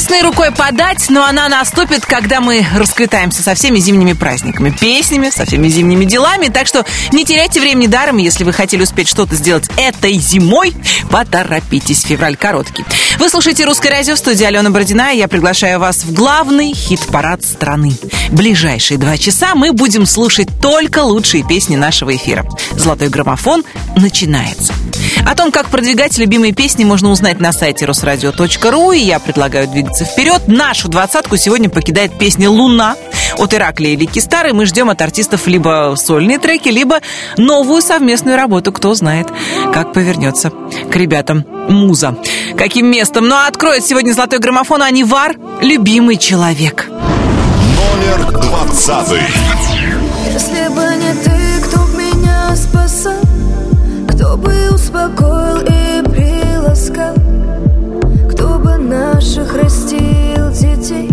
Весны рукой подать, но она наступит, когда мы расквитаемся со всеми зимними праздниками, песнями, со всеми зимними делами. Так что не теряйте времени даром, если вы хотели успеть что-то сделать этой зимой, поторопитесь, февраль короткий. Вы слушаете «Русское радио» в студии Алена Бородина, и я приглашаю вас в главный хит-парад страны. Ближайшие два часа мы будем слушать только лучшие песни нашего эфира. «Золотой граммофон» начинается. О том, как продвигать любимые песни, можно узнать на сайте росрадио.ру, и я предлагаю двигаться вперед. Нашу двадцатку сегодня покидает песня «Луна» от Ираклия или Кистары. Мы ждем от артистов либо сольные треки, либо новую совместную работу. Кто знает, как повернется к ребятам муза. Каким местом? Ну а откроет сегодня золотой граммофон Анивар «Любимый человек». Номер двадцатый. Если бы не ты, кто б меня спасал Кто бы успокоил и приласкал наших растил детей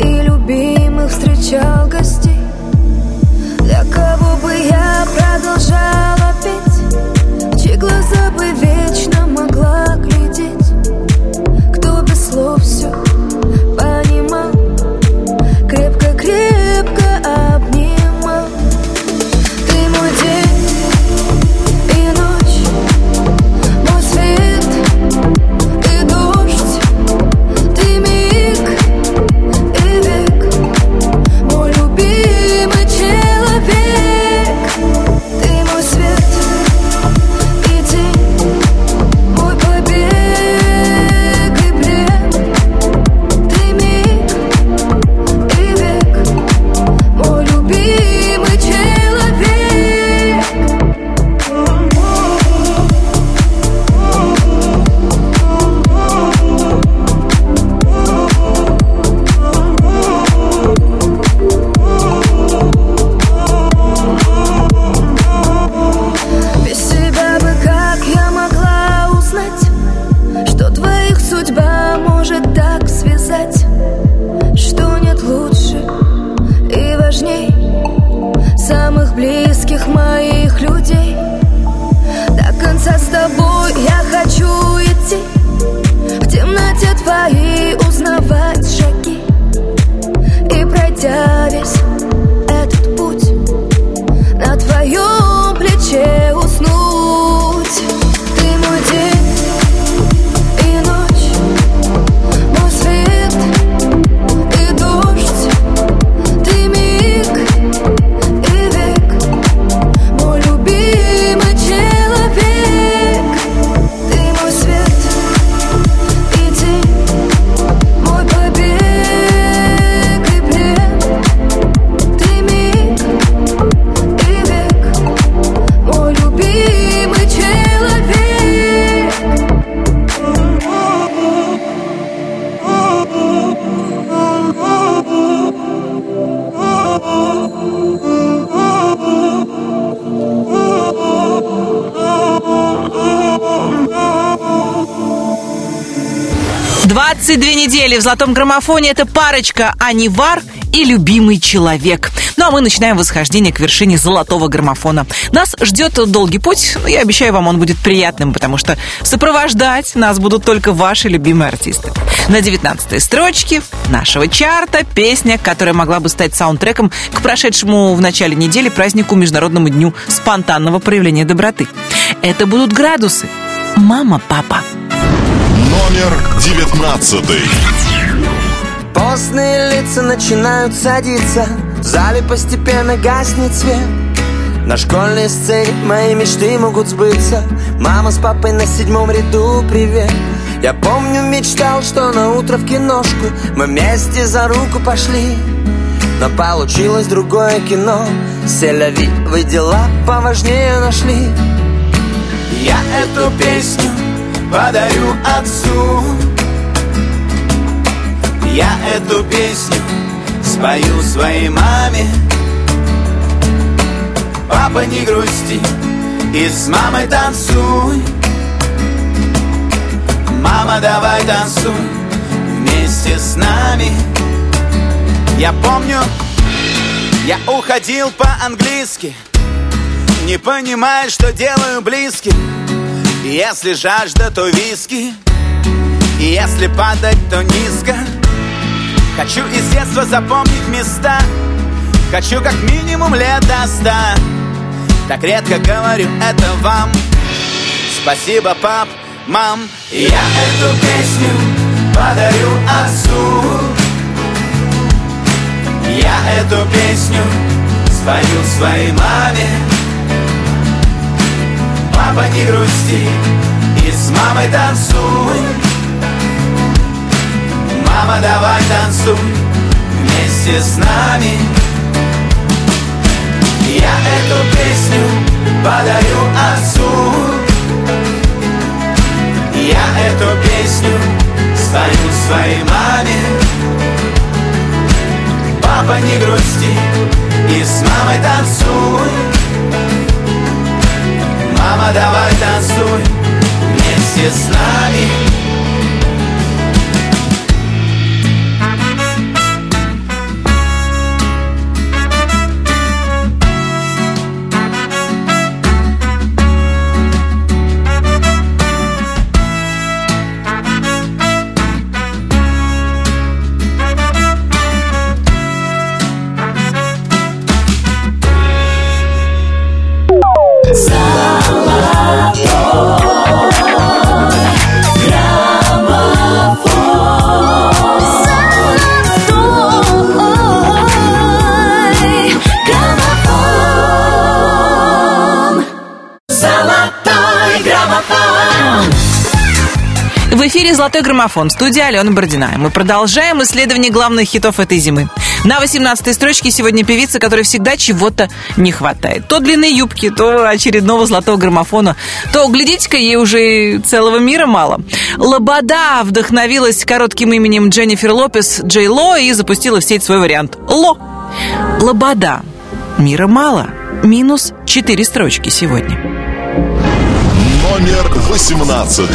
И любимых встречал гостей. Для кого бы я продолжала петь чьи глаза 22 недели в золотом граммофоне это парочка Анивар и любимый человек. Ну а мы начинаем восхождение к вершине золотого граммофона. Нас ждет долгий путь, но я обещаю вам, он будет приятным, потому что сопровождать нас будут только ваши любимые артисты. На 19 строчке нашего чарта песня, которая могла бы стать саундтреком к прошедшему в начале недели празднику Международному дню спонтанного проявления доброты. Это будут градусы. Мама, папа. Номер девятнадцатый. Постные лица начинают садиться. В зале постепенно гаснет свет. На школьной сцене мои мечты могут сбыться. Мама с папой на седьмом ряду, привет. Я помню, мечтал, что на утро в киношку Мы вместе за руку пошли. Но получилось другое кино. Селяви, вы дела поважнее нашли. Я эту песню подарю отцу я эту песню спою своей маме. Папа, не грусти и с мамой танцуй. Мама, давай танцуй вместе с нами. Я помню, я уходил по-английски Не понимая, что делаю близким Если жажда, то виски. Если падать, то низко. Хочу из детства запомнить места. Хочу как минимум лет до ста. Так редко говорю это вам. Спасибо, пап, мам. Я эту песню подарю отцу. Я эту песню спою своей маме Папа, не грусти и с мамой танцуй. Мама, давай танцуй вместе с нами. Я эту песню подарю отцу. Я эту песню спою своей маме. Папа, не грусти и с мамой танцуй Мама, давай танцуй вместе с нами эфире «Золотой граммофон» в студии Алена Бородина. Мы продолжаем исследование главных хитов этой зимы. На 18-й строчке сегодня певица, которой всегда чего-то не хватает. То длины юбки, то очередного золотого граммофона, то, глядите-ка, ей уже целого мира мало. Лобода вдохновилась коротким именем Дженнифер Лопес Джей Ло и запустила в сеть свой вариант «Ло». Лобода. Мира мало. Минус 4 строчки сегодня. Номер 18.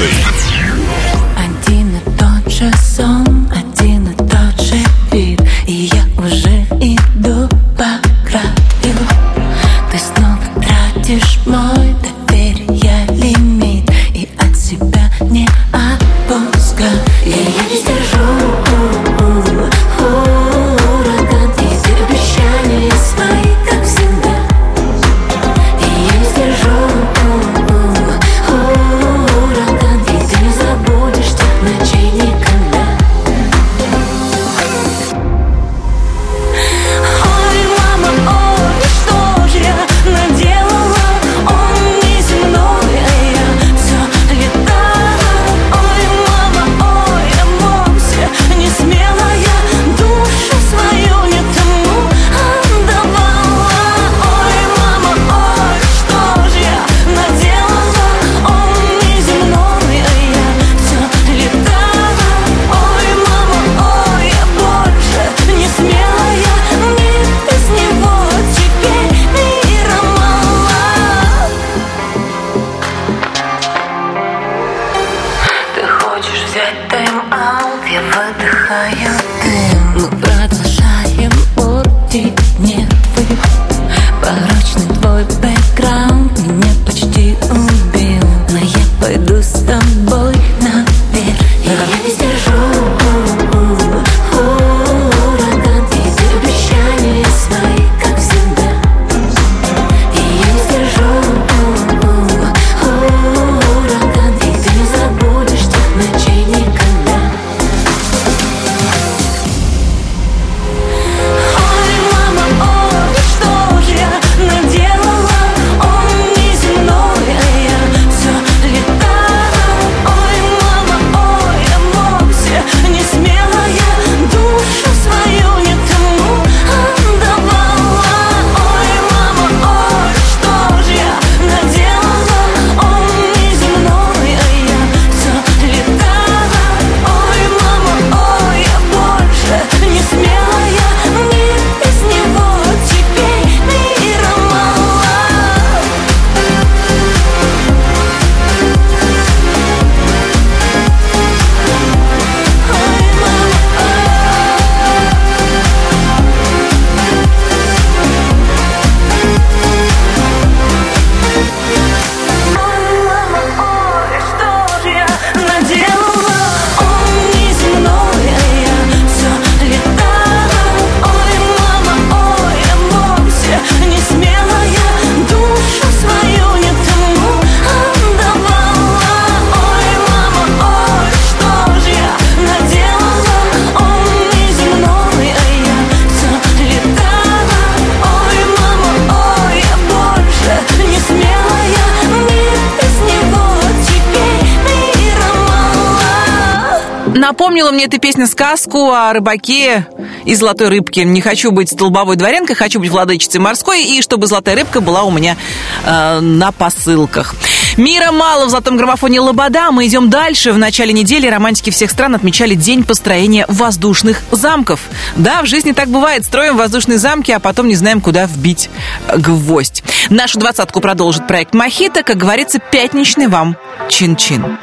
Напомнила мне эта песня сказку о рыбаке и золотой рыбке. Не хочу быть столбовой дворянкой, хочу быть владычицей морской, и чтобы золотая рыбка была у меня э, на посылках. Мира мало в золотом граммофоне Лобода. Мы идем дальше. В начале недели романтики всех стран отмечали день построения воздушных замков. Да, в жизни так бывает. Строим воздушные замки, а потом не знаем, куда вбить гвоздь. Нашу двадцатку продолжит проект Мохито. Как говорится, пятничный вам чин-чин.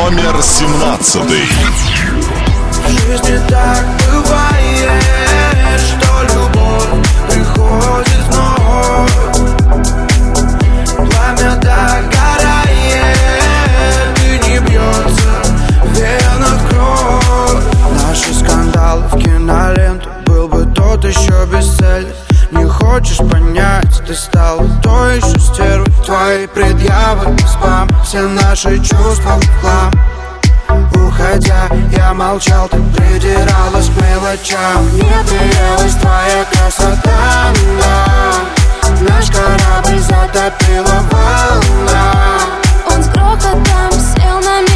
Номер семнадцатый. В жизни так бывает, что любовь приходит вновь. Пламя догорает, и не бьется в венах кровь. Наши скандалы в киноленту был бы тот еще бестселлер. не хочешь понять, ты стал той еще стервой Твои предъявы, спам, все наши чувства в хлам. Уходя, я молчал, ты придиралась к мелочам. Мне приелась твоя красота, но Наш корабль затопила волна. Он с грохотом сел на миг,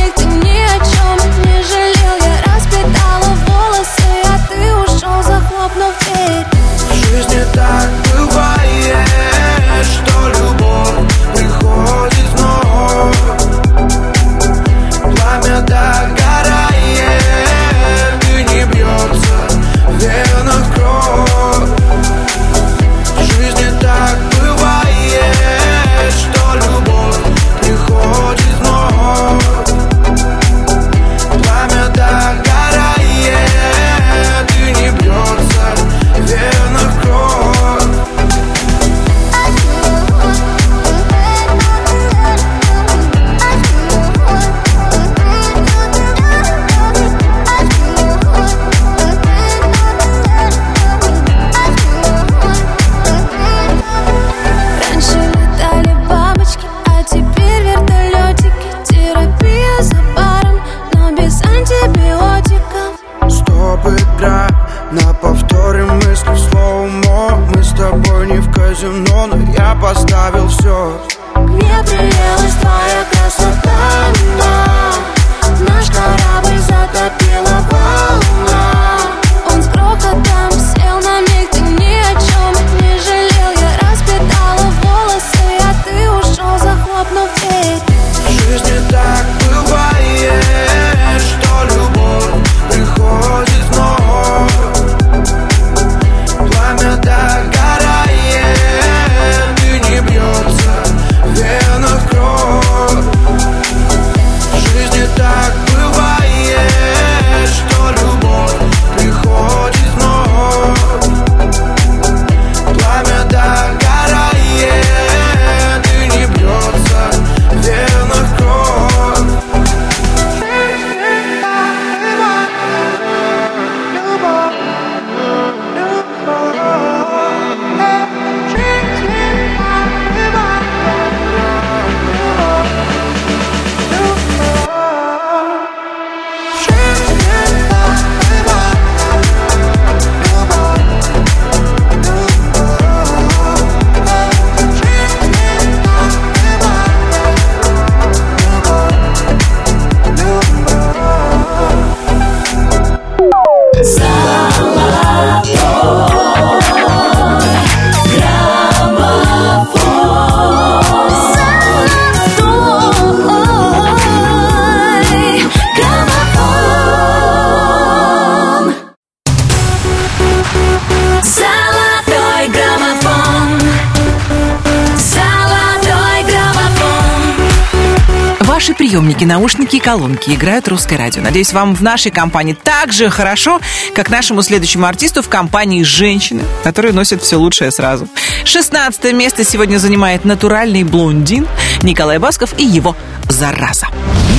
приемники, наушники и колонки играют русское радио. Надеюсь, вам в нашей компании так же хорошо, как нашему следующему артисту в компании женщины, которые носят все лучшее сразу. 16 место сегодня занимает натуральный блондин Николай Басков и его «Зараза».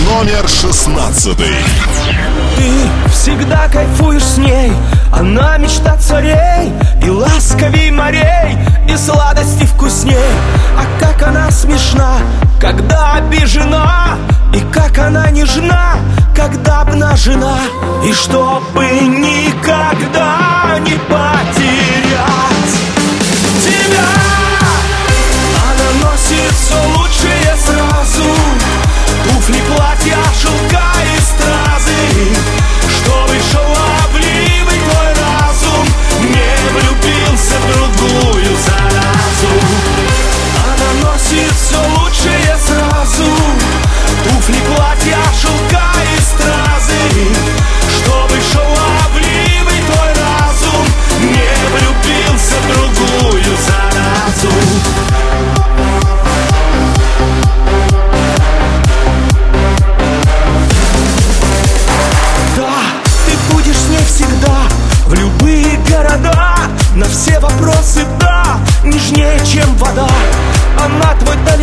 Номер шестнадцатый. Ты всегда кайфуешь с ней. Она мечта царей И ласковей морей И сладости вкусней. А как она смешна Когда обижена И как она нежна Когда обнажена. И чтобы никогда не потерять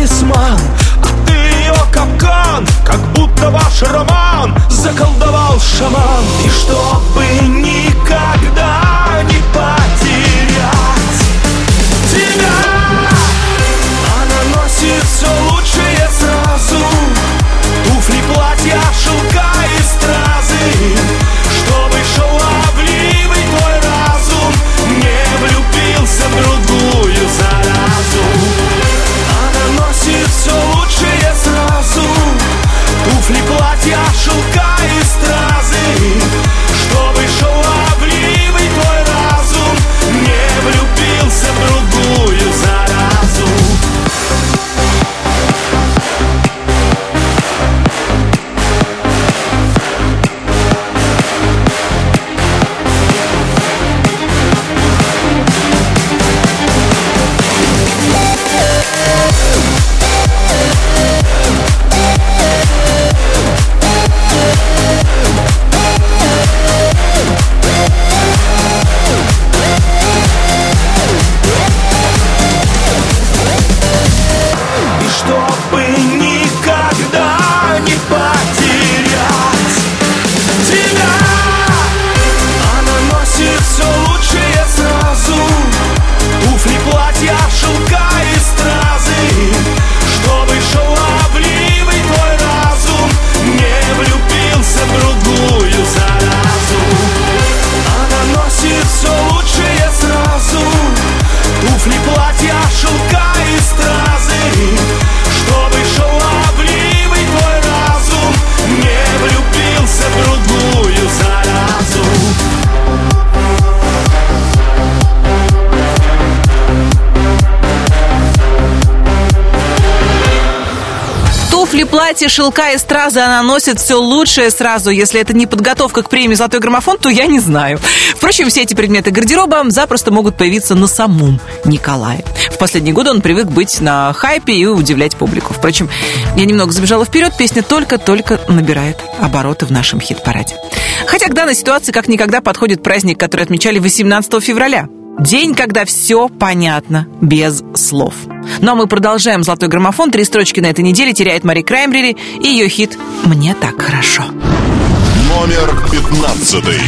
талисман А ты ее капкан Как будто ваш роман Заколдовал шаман. И чтобы никогда шелка и стразы она носит все лучшее сразу. Если это не подготовка к премии «Золотой граммофон», то я не знаю. Впрочем, все эти предметы гардероба запросто могут появиться на самом Николае. В последние годы он привык быть на хайпе и удивлять публику. Впрочем, я немного забежала вперед, песня только-только набирает обороты в нашем хит-параде. Хотя к данной ситуации как никогда подходит праздник, который отмечали 18 февраля. День, когда все понятно без слов. Но мы продолжаем «Золотой граммофон». Три строчки на этой неделе теряет Мари Краймбрери и ее хит «Мне так хорошо». Номер пятнадцатый.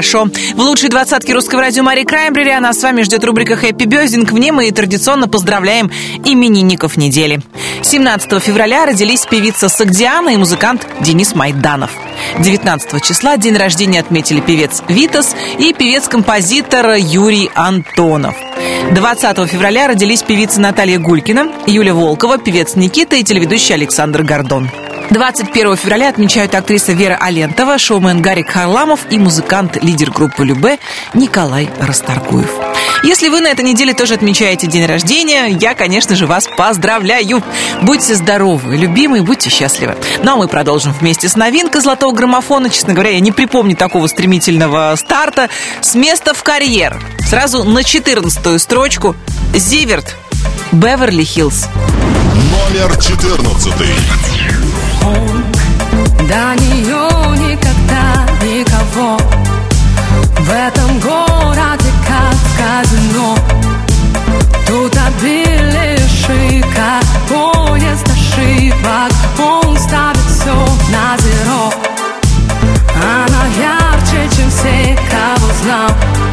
Хорошо. В лучшей двадцатке русского радио Мари Краймбрери, а нас с вами ждет рубрика «Хэппи Бездинг». В ней мы традиционно поздравляем именинников недели. 17 февраля родились певица Сагдиана и музыкант Денис Майданов. 19 числа день рождения отметили певец Витас и певец-композитор Юрий Антонов. 20 февраля родились певица Наталья Гулькина, Юля Волкова, певец Никита и телеведущий Александр Гордон. 21 февраля отмечают актриса Вера Алентова, шоумен Гарик Харламов и музыкант, лидер группы Любе Николай Расторгуев. Если вы на этой неделе тоже отмечаете день рождения, я, конечно же, вас поздравляю. Будьте здоровы, любимые, будьте счастливы. Ну а мы продолжим вместе с новинкой золотого граммофона. Честно говоря, я не припомню такого стремительного старта. С места в карьер. Сразу на 14 строчку. Зиверт. Беверли-Хиллз. Номер 14. До нее никогда никого. В этом городе как в казино Тут обилие шика Поезд ошибок Он ставит все на зеро. Она ярче, чем все, кого знал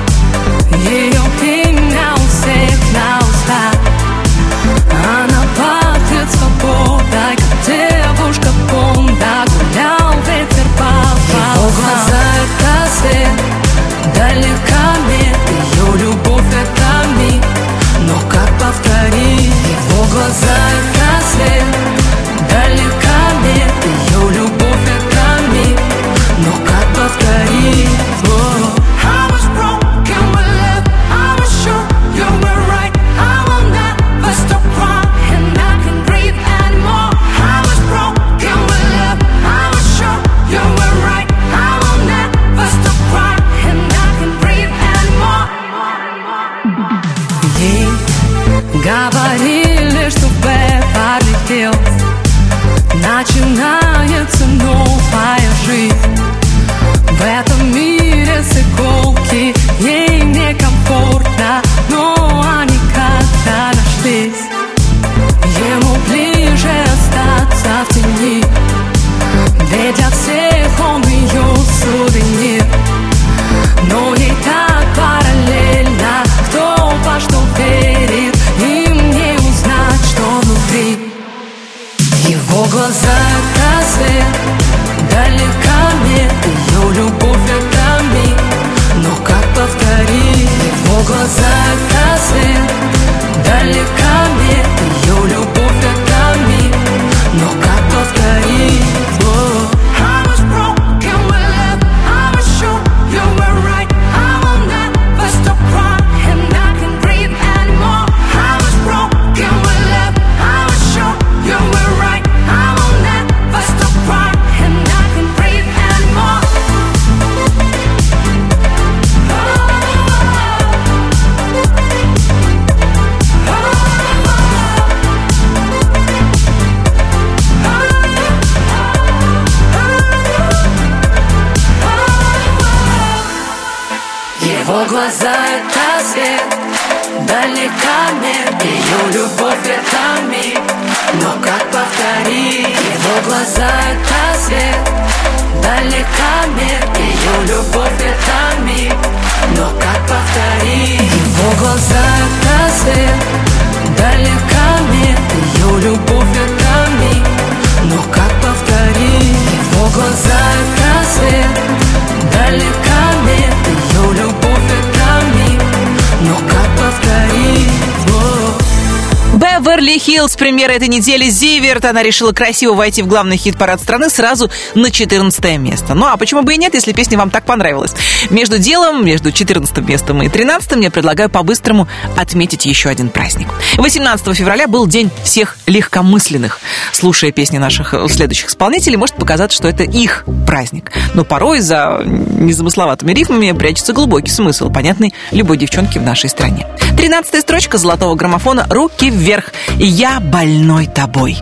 Беверли-Хиллз, премьера этой недели Зиверт. Она решила красиво войти в главный хит-парад страны сразу на 14 место. Ну а почему бы и нет, если песня вам так понравилась? Между делом, между 14 местом и 13 я предлагаю по-быстрому отметить еще один праздник. 18 февраля был день всех легкомысленных. Слушая песни наших э, следующих исполнителей, может показаться, что это их праздник. Но порой за незамысловатыми рифмами прячется глубокий смысл, понятный любой девчонке в нашей стране. 13 строчка золотого граммофона «Руки вверх». «Я больной тобой.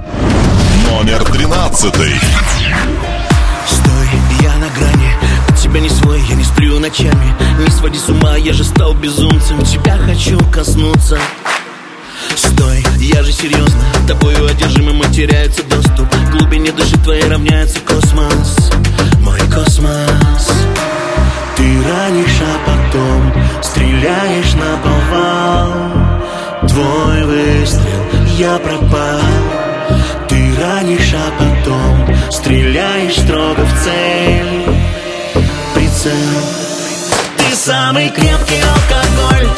Номер тринадцатый. Стой, я на грани, от тебя не свой, я не сплю ночами. Не своди с ума, я же стал безумцем, тебя хочу коснуться. Стой, я же серьезно, тобою одержимым и теряется доступ. К глубине души твоей равняется космос, мой космос. Ты ранишь, а потом стреляешь на повал. Твой выстрел я пропал. Ты ранишь, а потом стреляешь строго в цель. Прицел. Ты самый крепкий алкоголь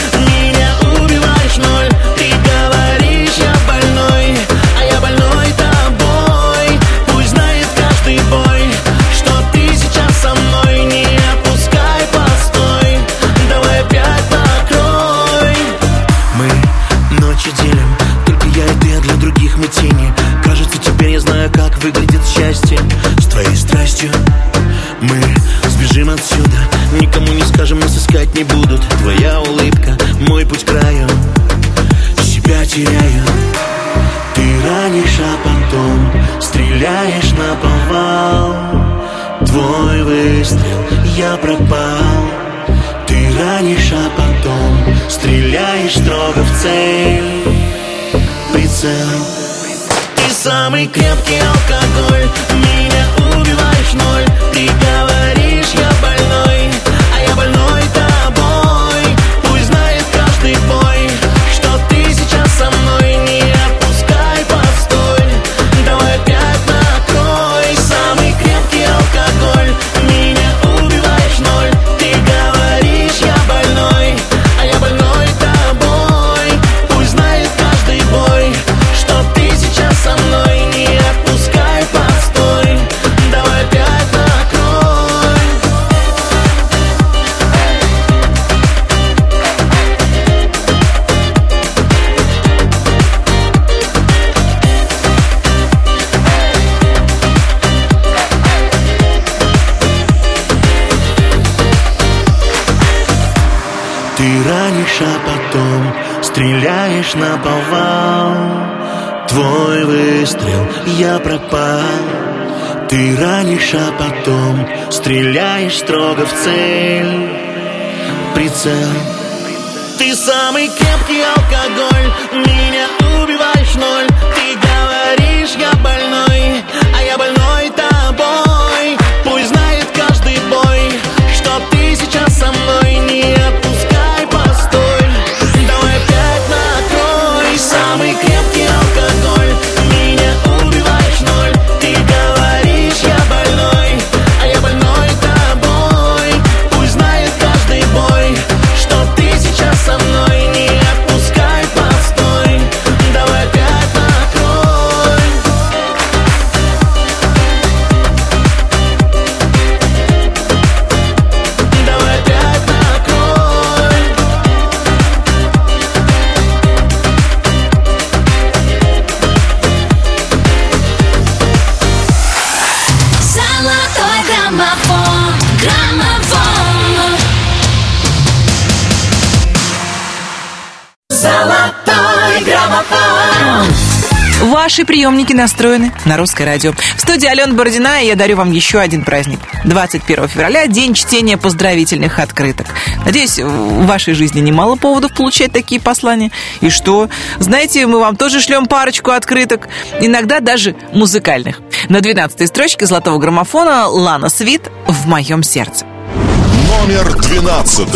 выглядит счастье С твоей страстью. Мы сбежим отсюда Никому не скажем, нас искать не будут. Твоя улыбка, мой путь к краю. Себя теряю. Ты ранишь, а потом Стреляешь на повал. Твой выстрел, я пропал. Ты ранишь, а потом Стреляешь строго в цель. Прицел Самый крепкий алкоголь. Меня убиваешь ноль Ты строго в цель. Прицел. Ты самый крепкий ваши приемники настроены на русское радио. В студии Алена Бородина, и я дарю вам еще один праздник. 21 февраля – День чтения поздравительных открыток. Надеюсь, в вашей жизни немало поводов получать такие послания. И что? Знаете, мы вам тоже шлем парочку открыток, иногда даже музыкальных. На 12 строчке золотого граммофона Лана Свит «В моем сердце». Номер 12.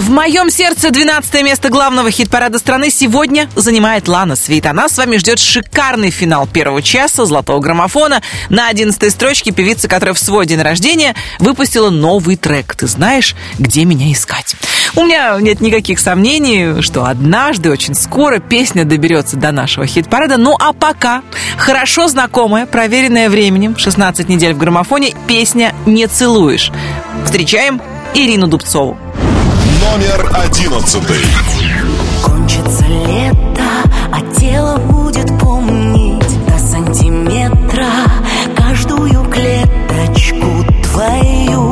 В моем сердце 12 место главного хит-парада страны сегодня занимает Лана Свит. Она с вами ждет шикарный финал первого часа золотого граммофона. На 11 строчке певица, которая в свой день рождения выпустила новый трек. Ты знаешь, где меня искать? У меня нет никаких сомнений, что однажды, очень скоро, песня доберется до нашего хит-парада. Ну а пока хорошо знакомая, проверенная временем, 16 недель в граммофоне, песня «Не целуешь». Встречаем Ирину Дубцову. Номер одиннадцатый. Кончится лето, а тело будет помнить до сантиметра каждую клеточку твою,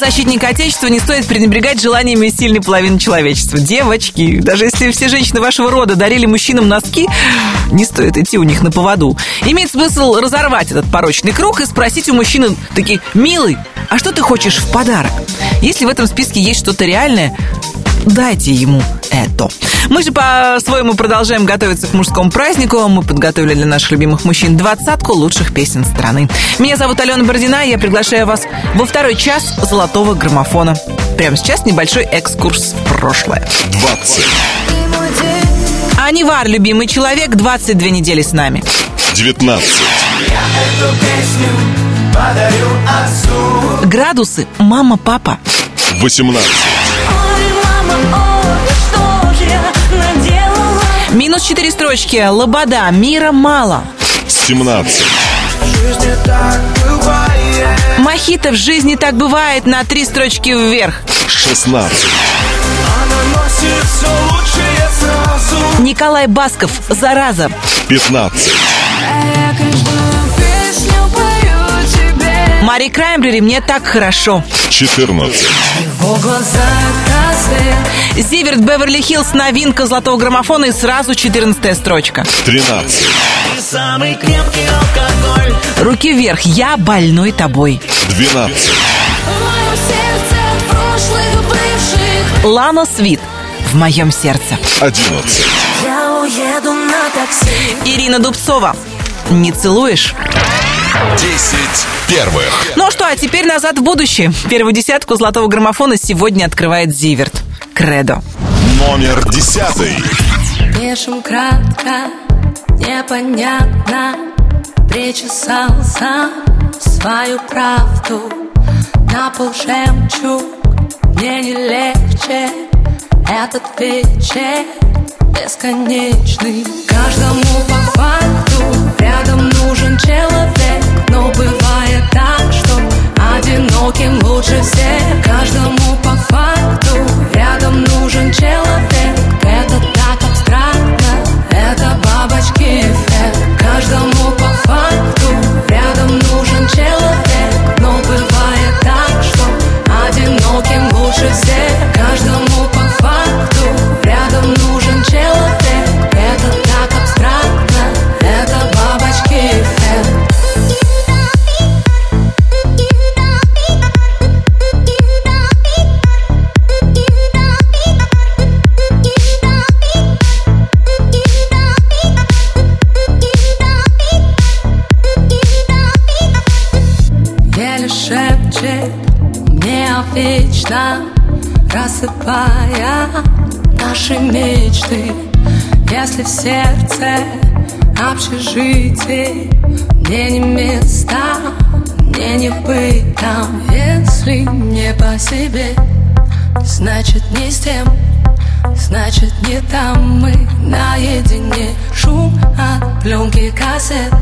защитника Отечества не стоит пренебрегать желаниями сильной половины человечества. Девочки, даже если все женщины вашего рода дарили мужчинам носки, не стоит идти у них на поводу. Имеет смысл разорвать этот порочный круг и спросить у мужчины такие, милый, а что ты хочешь в подарок? Если в этом списке есть что-то реальное, дайте ему это. Мы же по-своему продолжаем готовиться к мужскому празднику. Мы подготовили для наших любимых мужчин двадцатку лучших песен страны. Меня зовут Алена Бородина, и я приглашаю вас во второй час золотого граммофона. Прямо сейчас небольшой экскурс в прошлое. 20, Анивар, любимый человек, 22 недели с нами. 19, Градусы, мама, папа. 18. Минус 4 строчки. Лобода. Мира мало. 17. Мохито в жизни так бывает на три строчки вверх. 16. Николай Басков. Зараза. 15. Мари Краймбрери. Мне так хорошо. 14. Зиверт Беверли Хиллз. Новинка золотого граммофона и сразу 14 строчка. 13. Самый крепкий алкоголь Руки вверх. Я больной тобой. 12. Лана Свит. В моем сердце. 11. Я уеду на такси Ирина Дубцова. Не целуешь? 10 первых. Ну что, а теперь назад в будущее. Первую десятку золотого граммофона сегодня открывает Зиверт. Кредо. Номер 10. Пишем кратко, непонятно Причесал сам свою правду На пол жемчуг Мне не легче Этот вечер бесконечный Каждому по факту Рядом нужен человек Но бывает так, что Одиноким лучше всех. Каждому по факту Рядом нужен человек. Это так абстрактно Это бабочки эффект. Каждому по факту Рядом нужен человек Но бывает так, что Одиноким лучше всех. Каждому сердце общежитие, мне не места, мне не быть там. Если не по себе, значит не с тем, значит не там мы наедине. Шум от пленки кассет,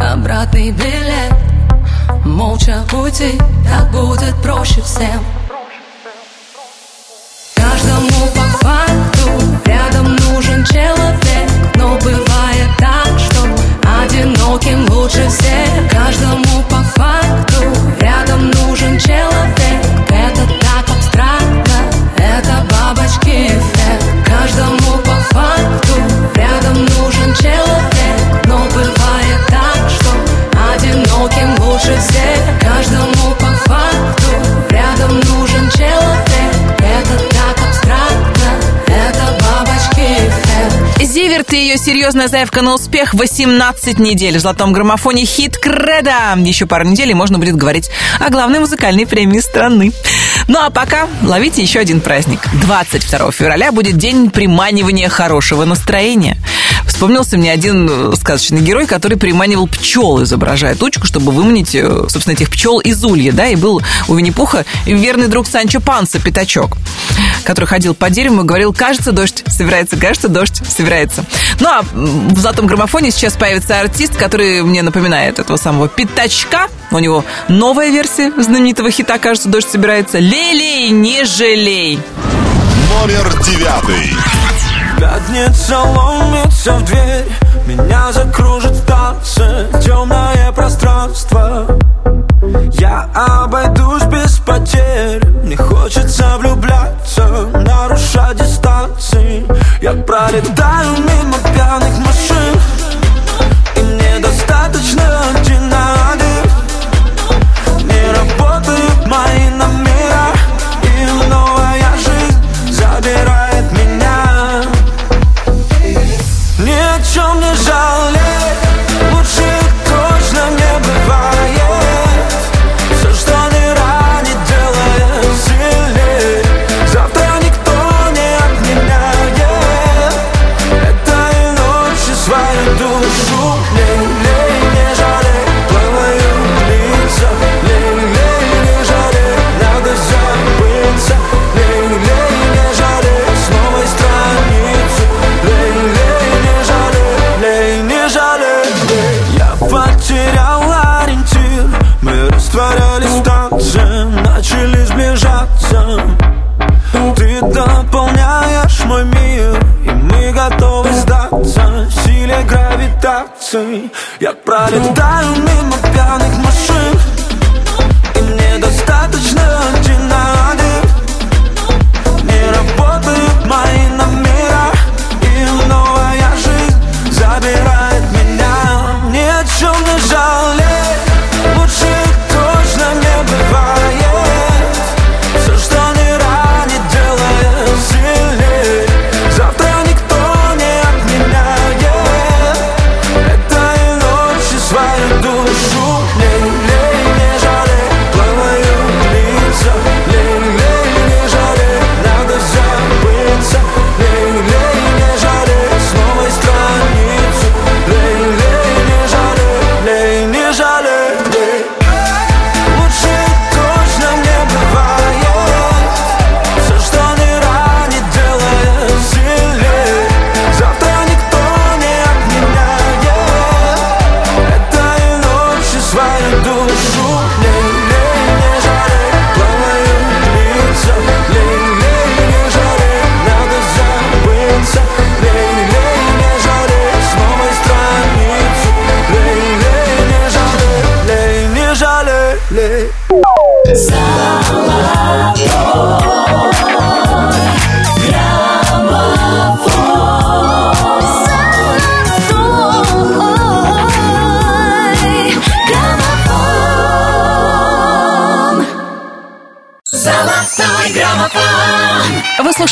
обратный билет. Молча уйти, так будет проще всем Каждому по факту рядом нужен человек Но бывает так, что одиноким лучше всех. Каждому по факту рядом нужен человек. Это так абстрактно, это бабочки эффект. Каждому по факту рядом нужен человек. Но бывает так, что одиноким лучше всех Зиверт и ее серьезная заявка на успех 18 недель в золотом граммофоне хит Кредо. Еще пару недель и можно будет говорить о главной музыкальной премии страны. Ну а пока ловите еще один праздник. 22 февраля будет день приманивания хорошего настроения. Вспомнился мне один э, сказочный герой, который приманивал пчел, изображая тучку, чтобы выманить, э, собственно, этих пчел из улья, да, и был у Винни-Пуха верный друг Санчо Панса, Пятачок, который ходил по дереву и говорил, кажется, дождь собирается, кажется, дождь собирается. Ну, а в золотом граммофоне сейчас появится артист, который мне напоминает этого самого Пятачка. У него новая версия знаменитого хита «Кажется, дождь собирается». Лелей, не жалей. Номер 9. Пятница ломится в дверь Меня закружит в танце Темное пространство Я обойдусь без потерь Мне хочется влюбляться Я пролетаю мимо пьяных машин эмоций. Я пролетаю мимо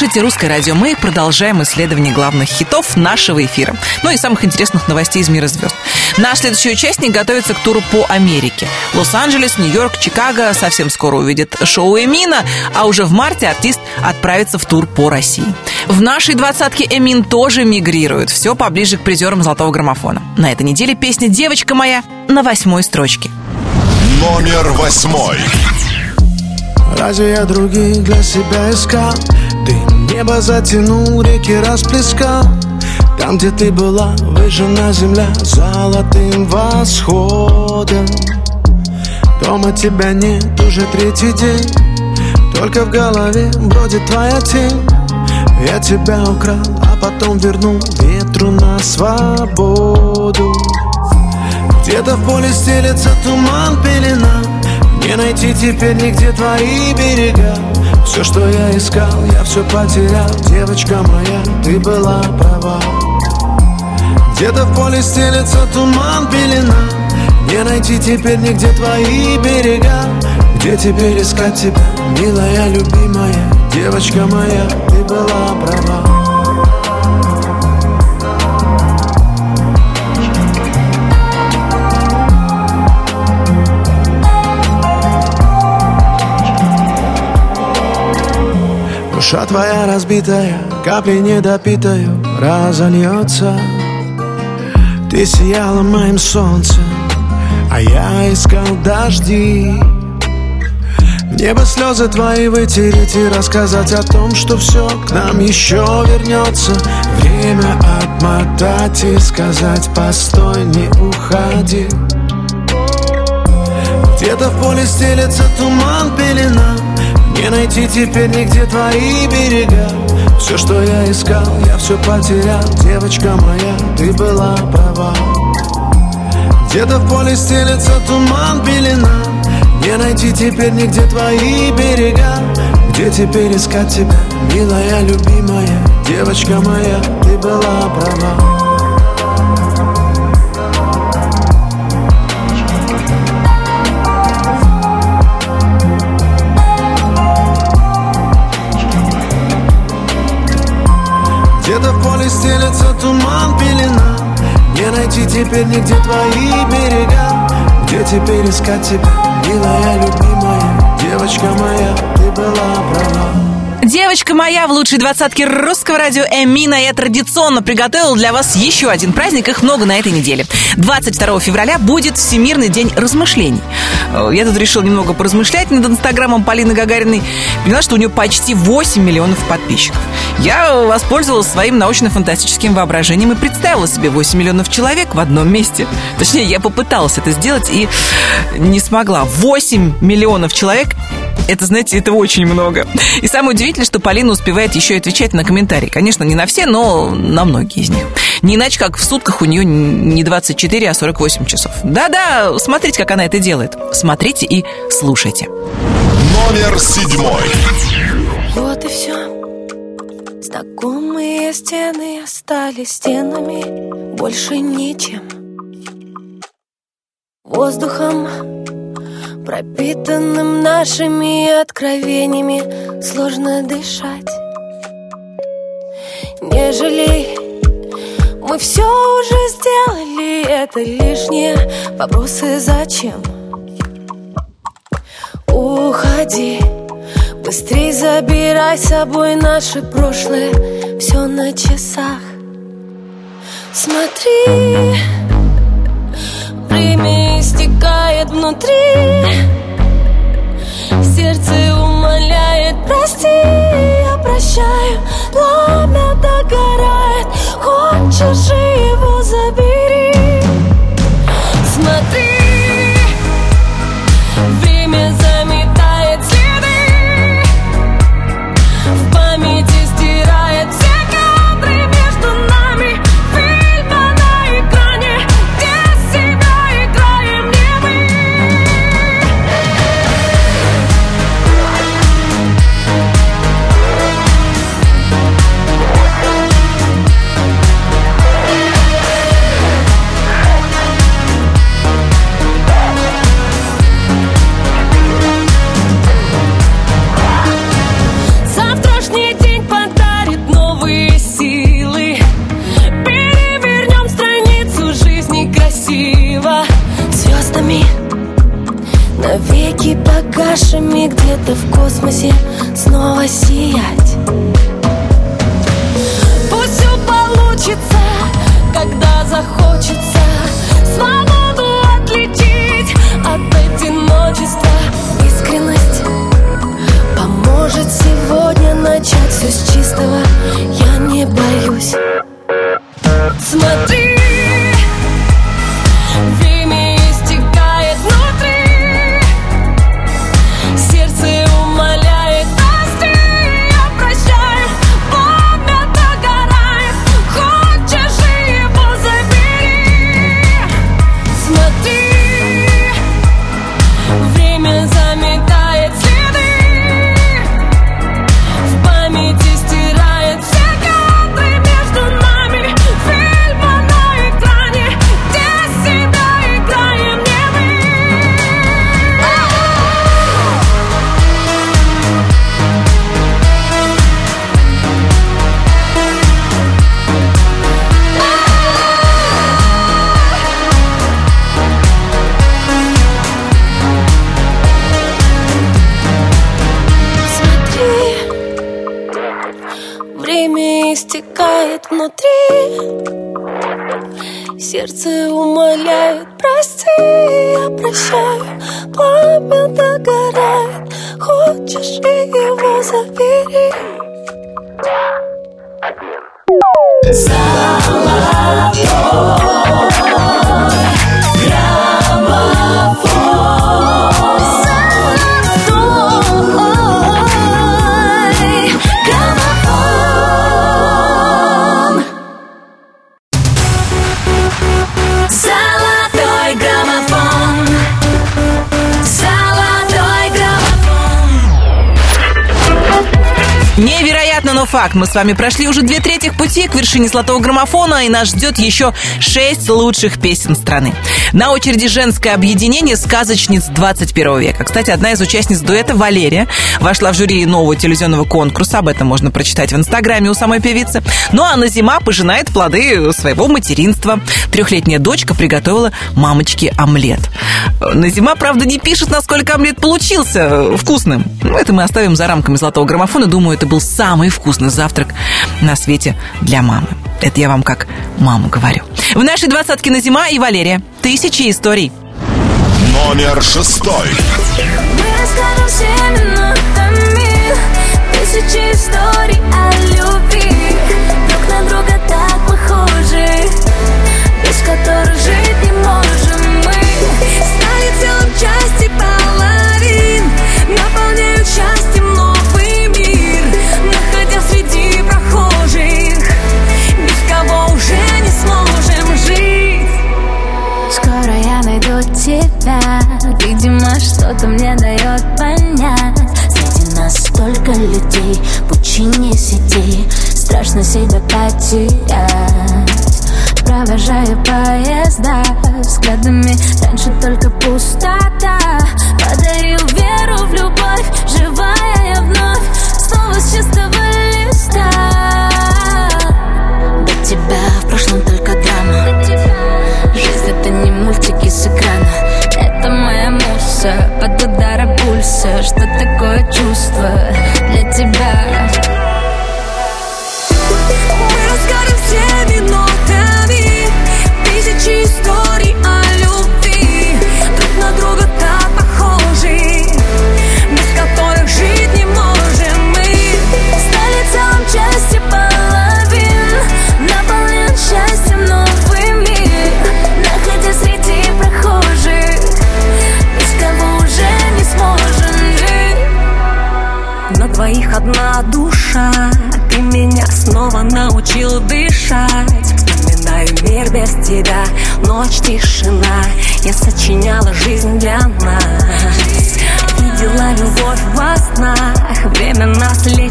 слушаете «Русское радио». Мы продолжаем исследование главных хитов нашего эфира. Ну и самых интересных новостей из мира звезд. Наш следующий участник готовится к туру по Америке. Лос-Анджелес, Нью-Йорк, Чикаго совсем скоро увидит шоу Эмина, а уже в марте артист отправится в тур по России. В нашей двадцатке Эмин тоже мигрирует. Все поближе к призерам золотого граммофона. На этой неделе песня «Девочка моя» на восьмой строчке. Номер восьмой. Разве я других для себя искал? Дым небо затянул, реки расплескал. Там, где ты была, выжжена земля Золотым восходом. Дома тебя нет уже третий день. Только в голове бродит твоя тень. Я тебя украл, а потом вернул Ветру на свободу. Где-то в поле стелется туман, пелена. Не найти теперь нигде твои берега Все, что я искал, я все потерял. Девочка моя, ты была права. Где-то в поле стелется туман, пелена. Не найти теперь нигде твои берега. Где теперь искать тебя, милая, любимая? Девочка моя, ты была права Душа твоя разбитая, капли недопитаю разольется. Ты сияла моим солнцем, а я искал дожди. Мне бы слезы твои вытереть и рассказать о том, что все к нам еще вернется Время отмотать и сказать, постой, не уходи Где-то в поле стелется туман, пелена Не найти теперь нигде твои берега. Все, что я искал, я все потерял. Девочка моя, ты была права. Где-то в поле стелется туман, пелена. Не найти теперь нигде твои берега. Где теперь искать тебя, милая, любимая? Девочка моя, ты была права Где-то в поле стелется туман, пелена. Не найти теперь нигде твои берега. Где теперь искать тебя, милая, любимая? Девочка моя, ты была права Девочка моя в лучшей двадцатке русского радио Эмина я традиционно приготовила для вас еще один праздник, их много на этой неделе. 22 февраля будет Всемирный день размышлений. Э, Я тут решил немного поразмышлять над инстаграмом Полины Гагариной. Поняла, что у нее почти 8 миллионов подписчиков. Я воспользовалась своим научно-фантастическим воображением и представила себе 8 миллионов человек в одном месте. Точнее, я попыталась это сделать и не смогла. 8 миллионов человек Это, знаете, это очень много. И самое удивительное, что Полина успевает еще и отвечать на комментарии. Конечно, не на все, но на многие из них. Не иначе, как в сутках у нее не 24, а 48 часов. Да-да, смотрите, как она это делает. Смотрите и слушайте. Номер седьмой. Вот и все. Знакомые стены остались стенами, больше ничем. Воздухом, пропитанным нашими откровениями, сложно дышать. Не жалей, мы все уже сделали, это лишние вопросы зачем? Уходи, быстрей забирай с собой наше прошлое, все на часах. Смотри, время истекает внутри, сердце умоляет, прости, я прощаю, пламя догорает, хочешь же хочешь и его забери Золотой факт. Мы с вами прошли уже две трети пути к вершине золотого граммофона, и нас ждет еще шесть лучших песен страны. На очереди женское объединение сказочниц 21 века. Кстати, одна из участниц дуэта, Валерия, вошла в жюри нового телевизионного конкурса. Об этом можно прочитать в инстаграме у самой певицы. Ну а Назима пожинает плоды своего материнства. Трехлетняя дочка приготовила мамочке омлет. Назима, правда, не пишет, насколько омлет получился вкусным. Ну, это мы оставим за рамками золотого граммофона. Думаю, это был самый вкусный завтрак на свете для мамы. Это я вам как маму говорю. В нашей двадцатке на зима и Валерия. Тысячи историй. Номер шестой. Тысячи историй о любви Друг на друга так похожи Без которых жить Видимо, что-то мне дает понять. Среди нас столько людей Пучине сети Страшно себя потерять. Провожаю поезда Взглядами раньше только пустота. Подарил веру в любовь Живая я вновь. Снова с чистого листа. До тебя в прошлом только драма. Жизнь это не мультики с экрана муса От удара пульса Что такое чувство для тебя?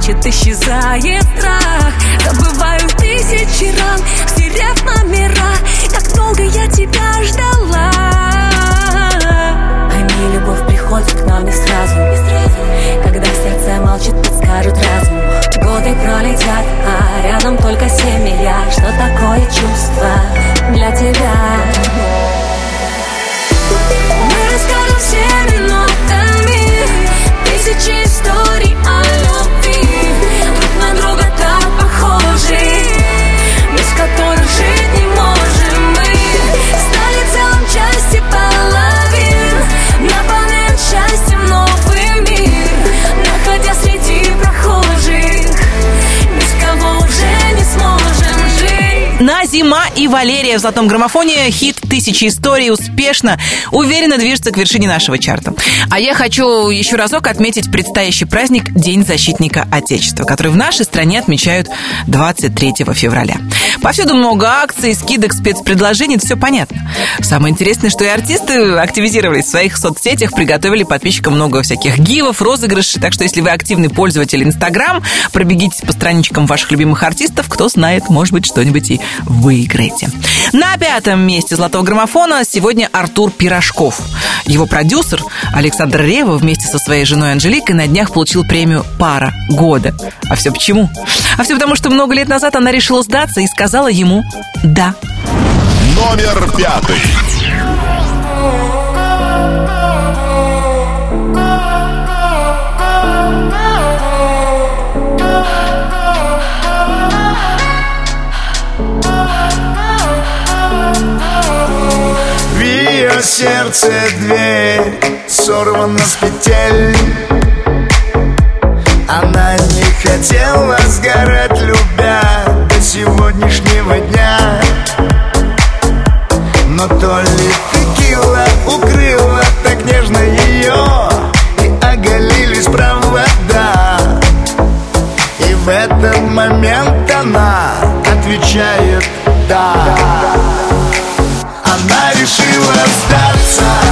Лечит, исчезает страх. Забываю тысячи ран Стерев номера. Как долго я тебя ждала. Пойми, любовь приходит к нам не сразу. Когда сердце молчит, подскажет разум. Годы пролетят, а рядом только семья. Что такое чувство для тебя? Мы расскажем все минутами Тысячи историй о любви зима и Валерия в золотом граммофоне хит «Тысячи историй» успешно, уверенно движется к вершине нашего чарта. А я хочу еще разок отметить предстоящий праздник День защитника Отечества, который в нашей стране отмечают 23 февраля. Повсюду много акций, скидок, спецпредложений, все понятно. Самое интересное, что и артисты активизировались в своих соцсетях, приготовили подписчикам много всяких гивов, розыгрышей, так что если вы активный пользователь Инстаграм, пробегитесь по страничкам ваших любимых артистов, кто знает, может быть, что-нибудь и выиграете. На пятом месте золотого граммофона сегодня Артур Пирожков. Его продюсер Александр Рева вместе со своей женой Анжеликой на днях получил премию «Пара года». А все почему? А все потому, что много лет назад она решила сдаться и сказала ему «да». Номер пятый. Сердце дверь сорвана с петель. Она не хотела сгорать, любя до сегодняшнего дня. Но то ли текила укрыла так нежно ее И оголились провода. И в этот момент она отвечает «да» Она решила сдаться sun.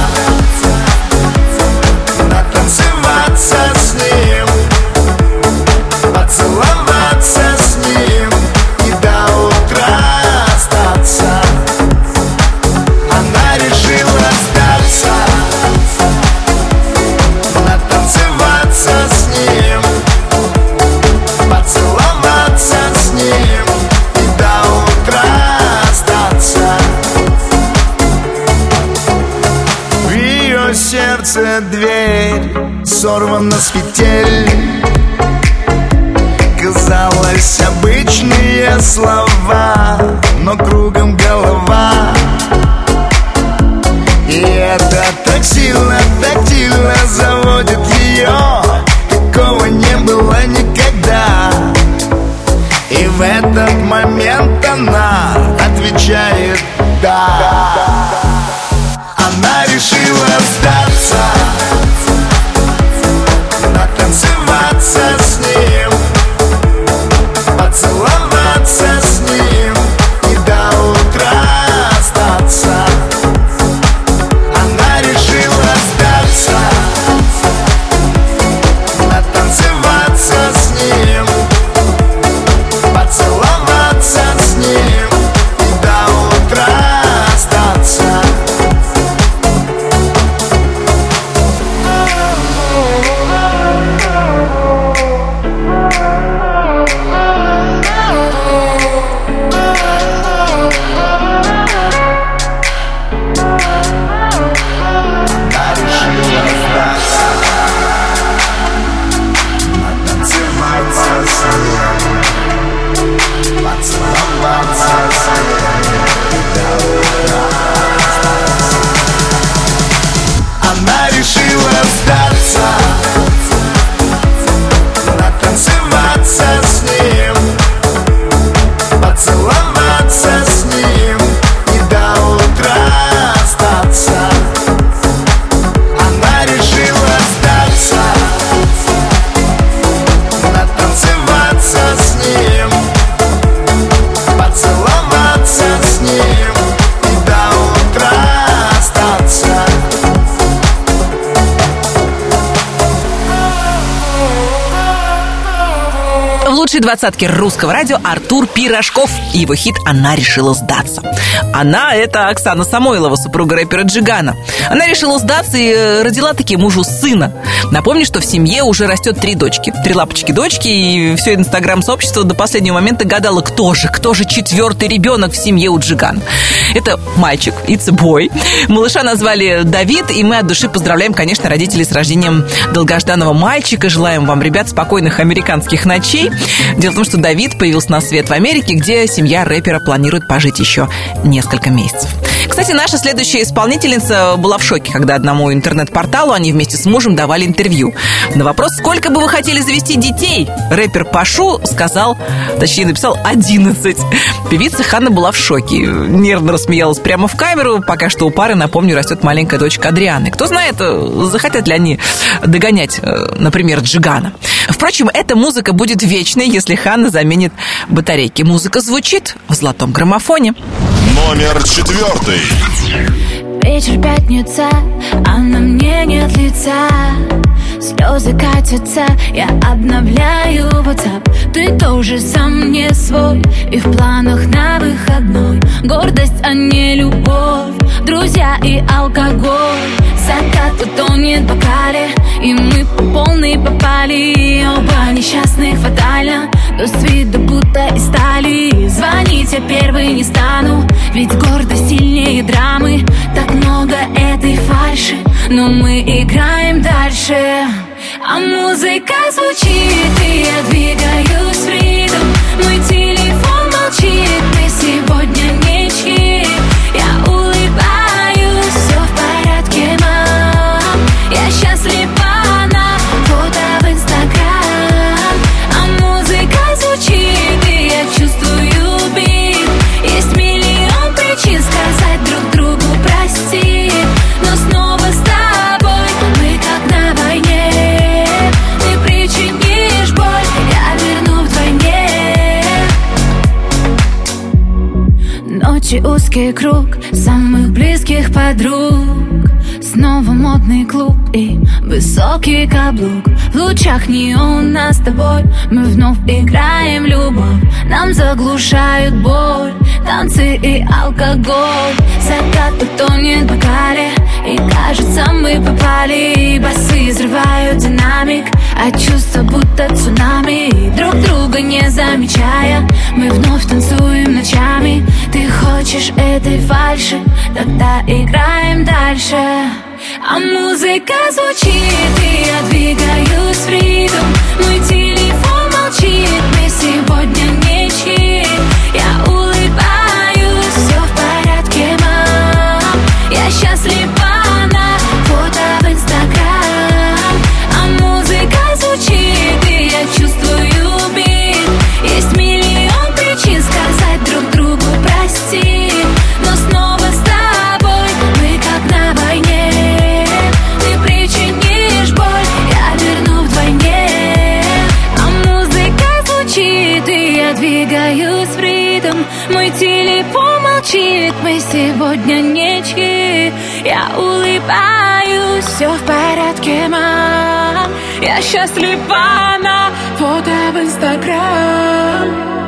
Сорвана с петель Казалось, обычные слова Но кругом голова. И это так сильно, тактильно заводит ее Такого не было никогда. И в этот момент она отвечает «да» Двадцатке русского радио Артур Пирожков и его хит «Она решила сдаться». Она – это Оксана Самойлова, супруга рэпера Джигана. Она решила сдаться и э, родила таки мужу сына. Напомню, что в семье уже растет три дочки. Три лапочки-дочки, и все инстаграм-сообщество до последнего момента гадало, кто же, кто же четвертый ребенок в семье у Джигана. Это мальчик, boy. Малыша назвали Давид, и мы от души поздравляем, конечно, родителей с рождением долгожданного мальчика. Желаем вам, ребят, спокойных американских ночей. Дело в том, что Давид появился на свет в Америке, где семья рэпера планирует пожить еще несколько месяцев. Кстати, наша следующая исполнительница была в шоке, когда одному интернет-порталу они вместе с мужем давали интервью. На вопрос, сколько бы вы хотели завести детей, рэпер Пашу сказал, точнее написал 11. Певица Ханна была в шоке, нервно рассмеялась прямо в камеру, пока что у пары, напомню, растет маленькая дочка Адрианы. Кто знает, э, захотят ли они догонять, э, например, Джигана. Впрочем, эта музыка будет вечной, если Ханна заменит батарейки. Музыка звучит в золотом граммофоне. Номер четвертый. Вечер пятница, а на мне нет лица. Слезы катятся, я обновляю WhatsApp. Ты тоже сам не свой И в планах на выходной. Гордость, а не любовь Друзья и алкоголь. Закат утонет в бокале И мы по полной попали. Оба несчастных фатально Но с виду будто из стали. Звонить я первый не стану Ведь гордость сильнее драмы. Так много этой фальши. Но мы играем дальше. А музыка звучит И я двигаюсь в ритм. Мой Ночи узкий круг самых близких подруг. Снова модный клуб и высокий каблук. В лучах неона с тобой. Мы вновь играем любовь. Нам заглушают боль. Танцы и алкоголь. Закат утонет в И кажется мы попали. Басы взрывают динамик А чувства будто цунами Друг друга не замечая. Мы вновь танцуем ночами. Ты хочешь этой фальши? Тогда играем дальше. А музыка звучит, и я двигаюсь в ритм. Мой телефон сегодня ничьи Я улыбаюсь, все в порядке, мам. Я счастлива на фото в Инстаграм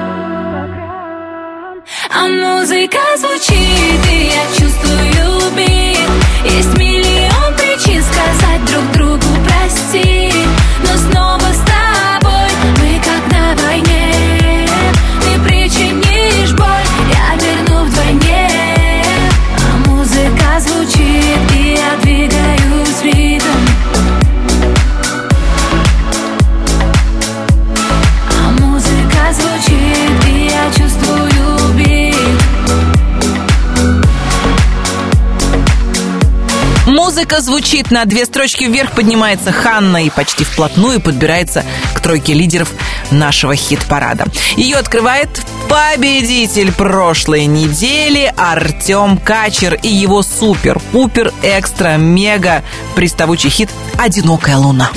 звучит, на две строчки вверх поднимается Ханна и почти вплотную подбирается к тройке лидеров нашего хит-парада. Ее открывает победитель прошлой недели Артем Качер и его супер-пупер экстра мега приставучий хит «Одинокая луна».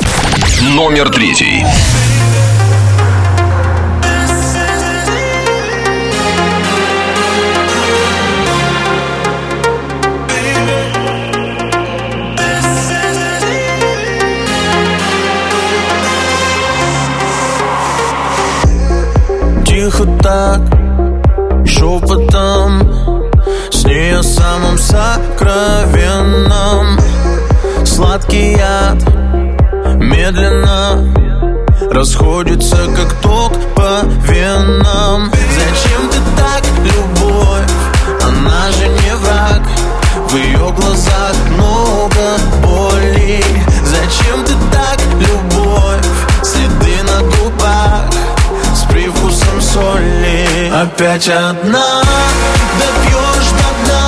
Номер третий. Тихо так, шепотом С ней о самом сокровенном Сладкий яд медленно Расходится, как ток по венам. Зачем ты так, любовь? Она же не враг. В ее глазах много боли. Зачем ты Опять одна, допьешь до дна.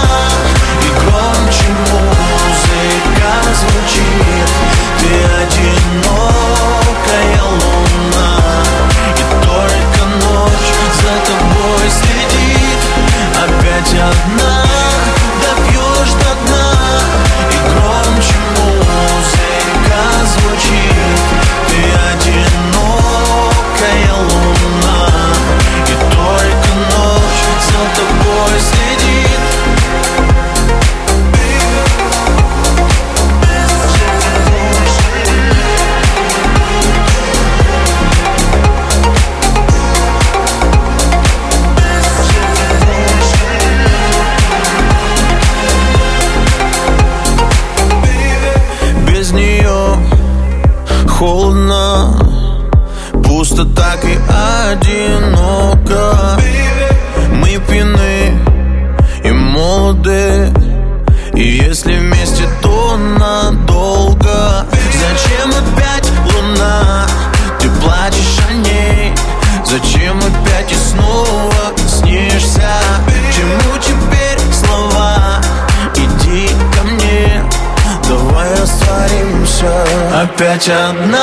И громче музыка звучит. Ты одинокая луна. И только ночь за тобой следит. Опять одна, Опять одна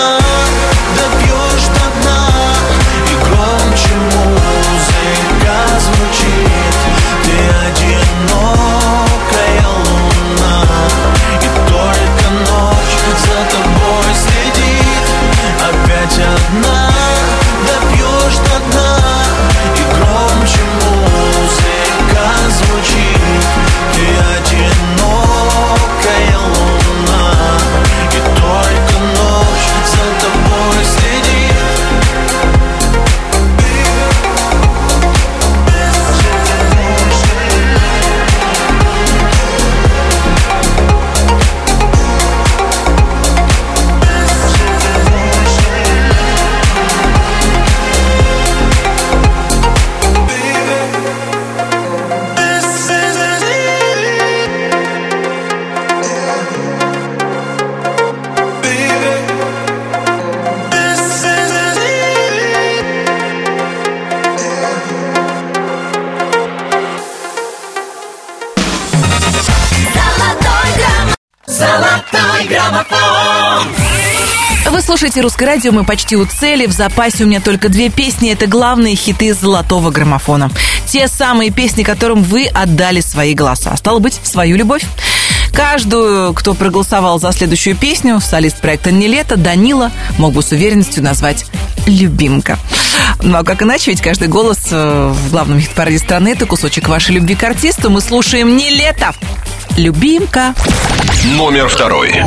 слушаете «Русское радио», мы почти у цели. В запасе у меня только две песни. Это главные хиты золотого граммофона. Те самые песни, которым вы отдали свои голоса. А стало быть, свою любовь. Каждую, кто проголосовал за следующую песню, солист проекта «Не лето» Данила мог бы с уверенностью назвать «любимка». Ну а как иначе, ведь каждый голос э, в главном хит-параде страны – это кусочек вашей любви к артисту. Мы слушаем «Не лето». «Любимка». Номер второй.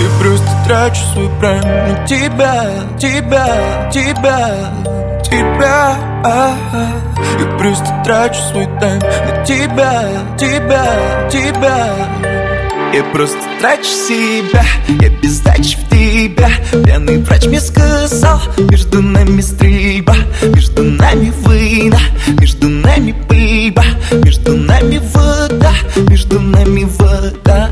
И просто трачу свой прайм на тебя, тебя, тебя, тебя. Я просто трачу свой тайм на тебя, тебя, тебя Я просто трачу себя, я без в тебя. Пьяный врач мне сказал, между нами стрельба Между нами война, между нами пыльба Между нами вода, между нами вода.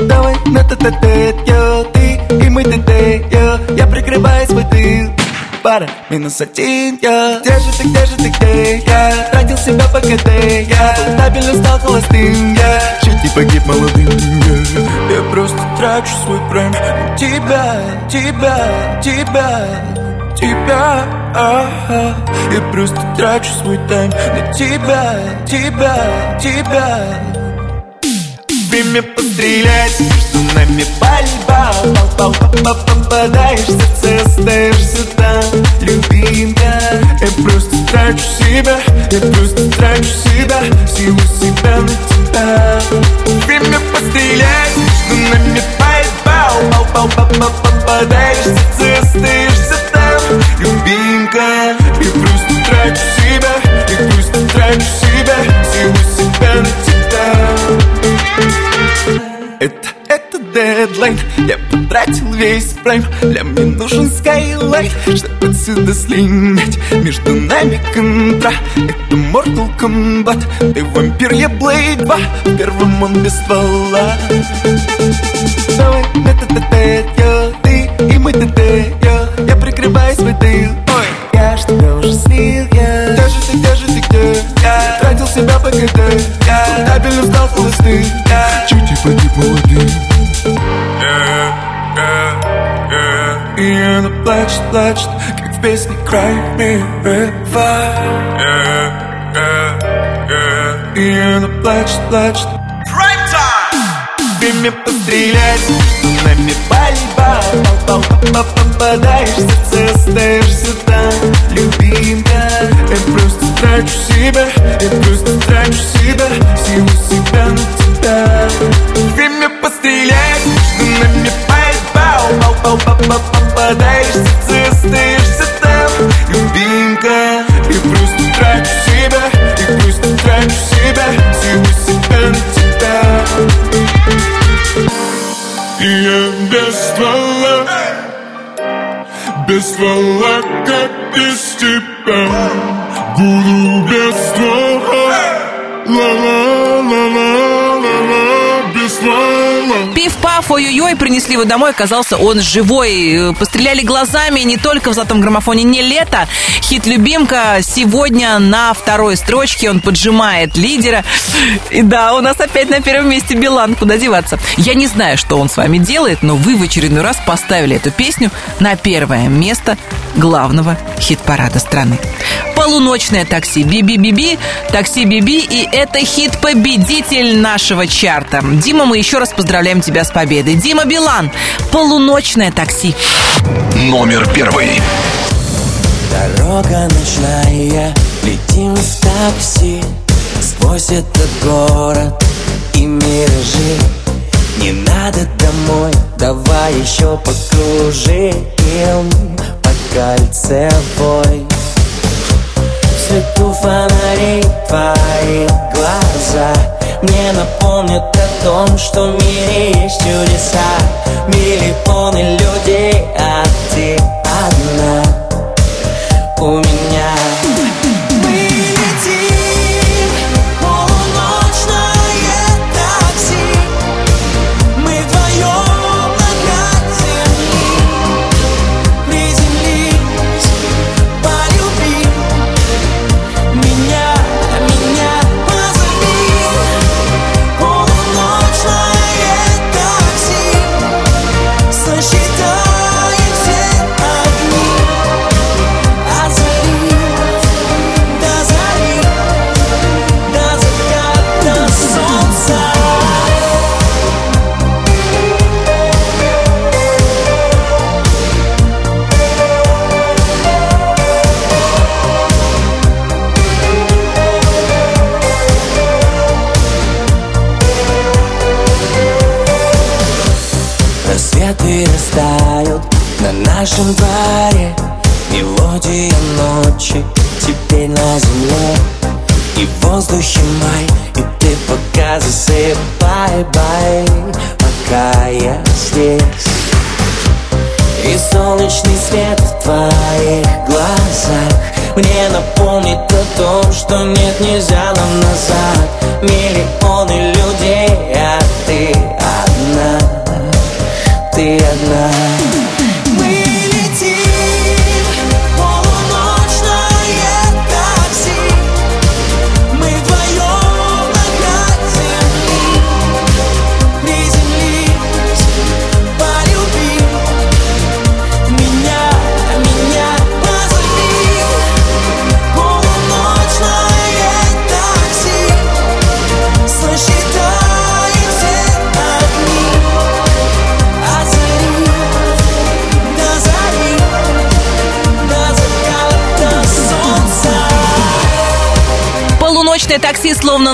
Давай на тет тет йо, ты и тет йо Я прикрываю свой тыл пара, минус один я. Где же ты, где же ты, где я? Тратил себя по КТ, я. Стабильно стал холостым, я. Чуть не погиб молодым, я. Я просто трачу свой прайм. Тебя, тебя, тебя тебя ага. Я просто трачу свой тайм. На тебя, тебя, тебя Время пострелять, между нами пальба Пал, пал, пал, попадаешь в сердце, остаешься там. Любимка, я просто трачу себя Я просто трачу себя, силу себя на тебя. Время пострелять, между нами пальба Пал, пал, пал, пал, попадаешь в сердце, остаешься там. Любимка, я просто трачу себя Я просто трачу себя, силу себя на тебя это, это дедлайн Я потратил весь прайм Для мне нужен скайлайт Чтобы отсюда слинять. Между нами контра Это Mortal Kombat. Ты вампир, я Блейд 2 В первом он без ствола. Давай, это ТТ, я Ты и мы ТТ, я. Я прикрываю свой тыл Ой, я ж тебя уже слил, КТ Я стабильно стал холостым Я чуть не погиб молодым И она плачет, плачет, как в песне Cry Me River И она плачет, плачет Время пострелять, нами пальба Пал, пал, пал, попадаешь в сердце, остаешься там Любимка, трачу себя Я просто трачу себя, силу себя на тебя. Время пострелять, между нами пальба Пал, пал, пал, пал, попадаешь в сердце, остаешься там Любимка, я просто трачу себя Я просто трачу себя, силу себя на тебя. И я без ствола Без ствола, как без тебя Буду без Без ствола Пиф-паф, ой-ой-ой, принесли его домой, оказался он живой. Постреляли глазами не только в золотом граммофоне «Не лето». Хит «Любимка» сегодня на второй строчке, он поджимает лидера. И да, у нас опять на первом месте Билан, куда деваться. Я не знаю, что он с вами делает, но вы в очередной раз поставили эту песню на первое место главного хит-парада страны. Полуночное такси Би-би-би-би, такси Би-би, и это хит-победитель нашего чарта. Дима, мы еще раз поздравляем тебя с победой. Дима Билан, полуночное такси. Номер первый. Дорога ночная, летим в такси Сквозь этот город и миражи Не надо домой, давай еще покружим По кольцевой свету фонарей твои глаза. Мне напомнят о том, что в мире есть чудеса. Миллионы людей, а ты одна. У меня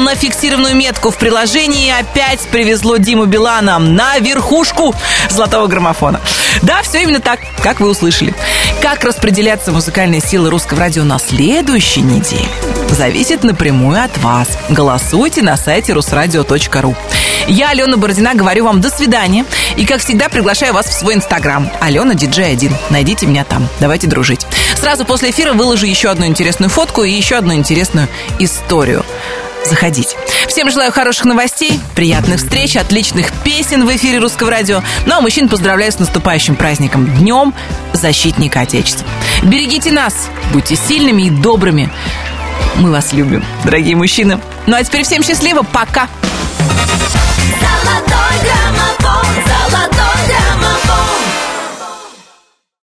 на фиксированную метку в приложении опять привезло Диму Билана на верхушку золотого граммофона. Да, все именно так, как вы услышали. Как распределяться музыкальные силы русского радио на следующей неделе? Зависит напрямую от вас. Голосуйте на сайте русрадио.ру. Я, Алена Бородина, говорю вам до свидания. И, как всегда, приглашаю вас в свой инстаграм. Алена Диджей 1. Найдите меня там. Давайте дружить. Сразу после эфира выложу еще одну интересную фотку и еще одну интересную историю заходить. Всем желаю хороших новостей, приятных встреч, отличных песен в эфире Русского радио. Ну а мужчин поздравляю с наступающим праздником Днем Защитника Отечества. Берегите нас, будьте сильными и добрыми. Мы вас любим, дорогие мужчины. Ну а теперь всем счастливо, пока! Золотой граммофон, золотой граммофон.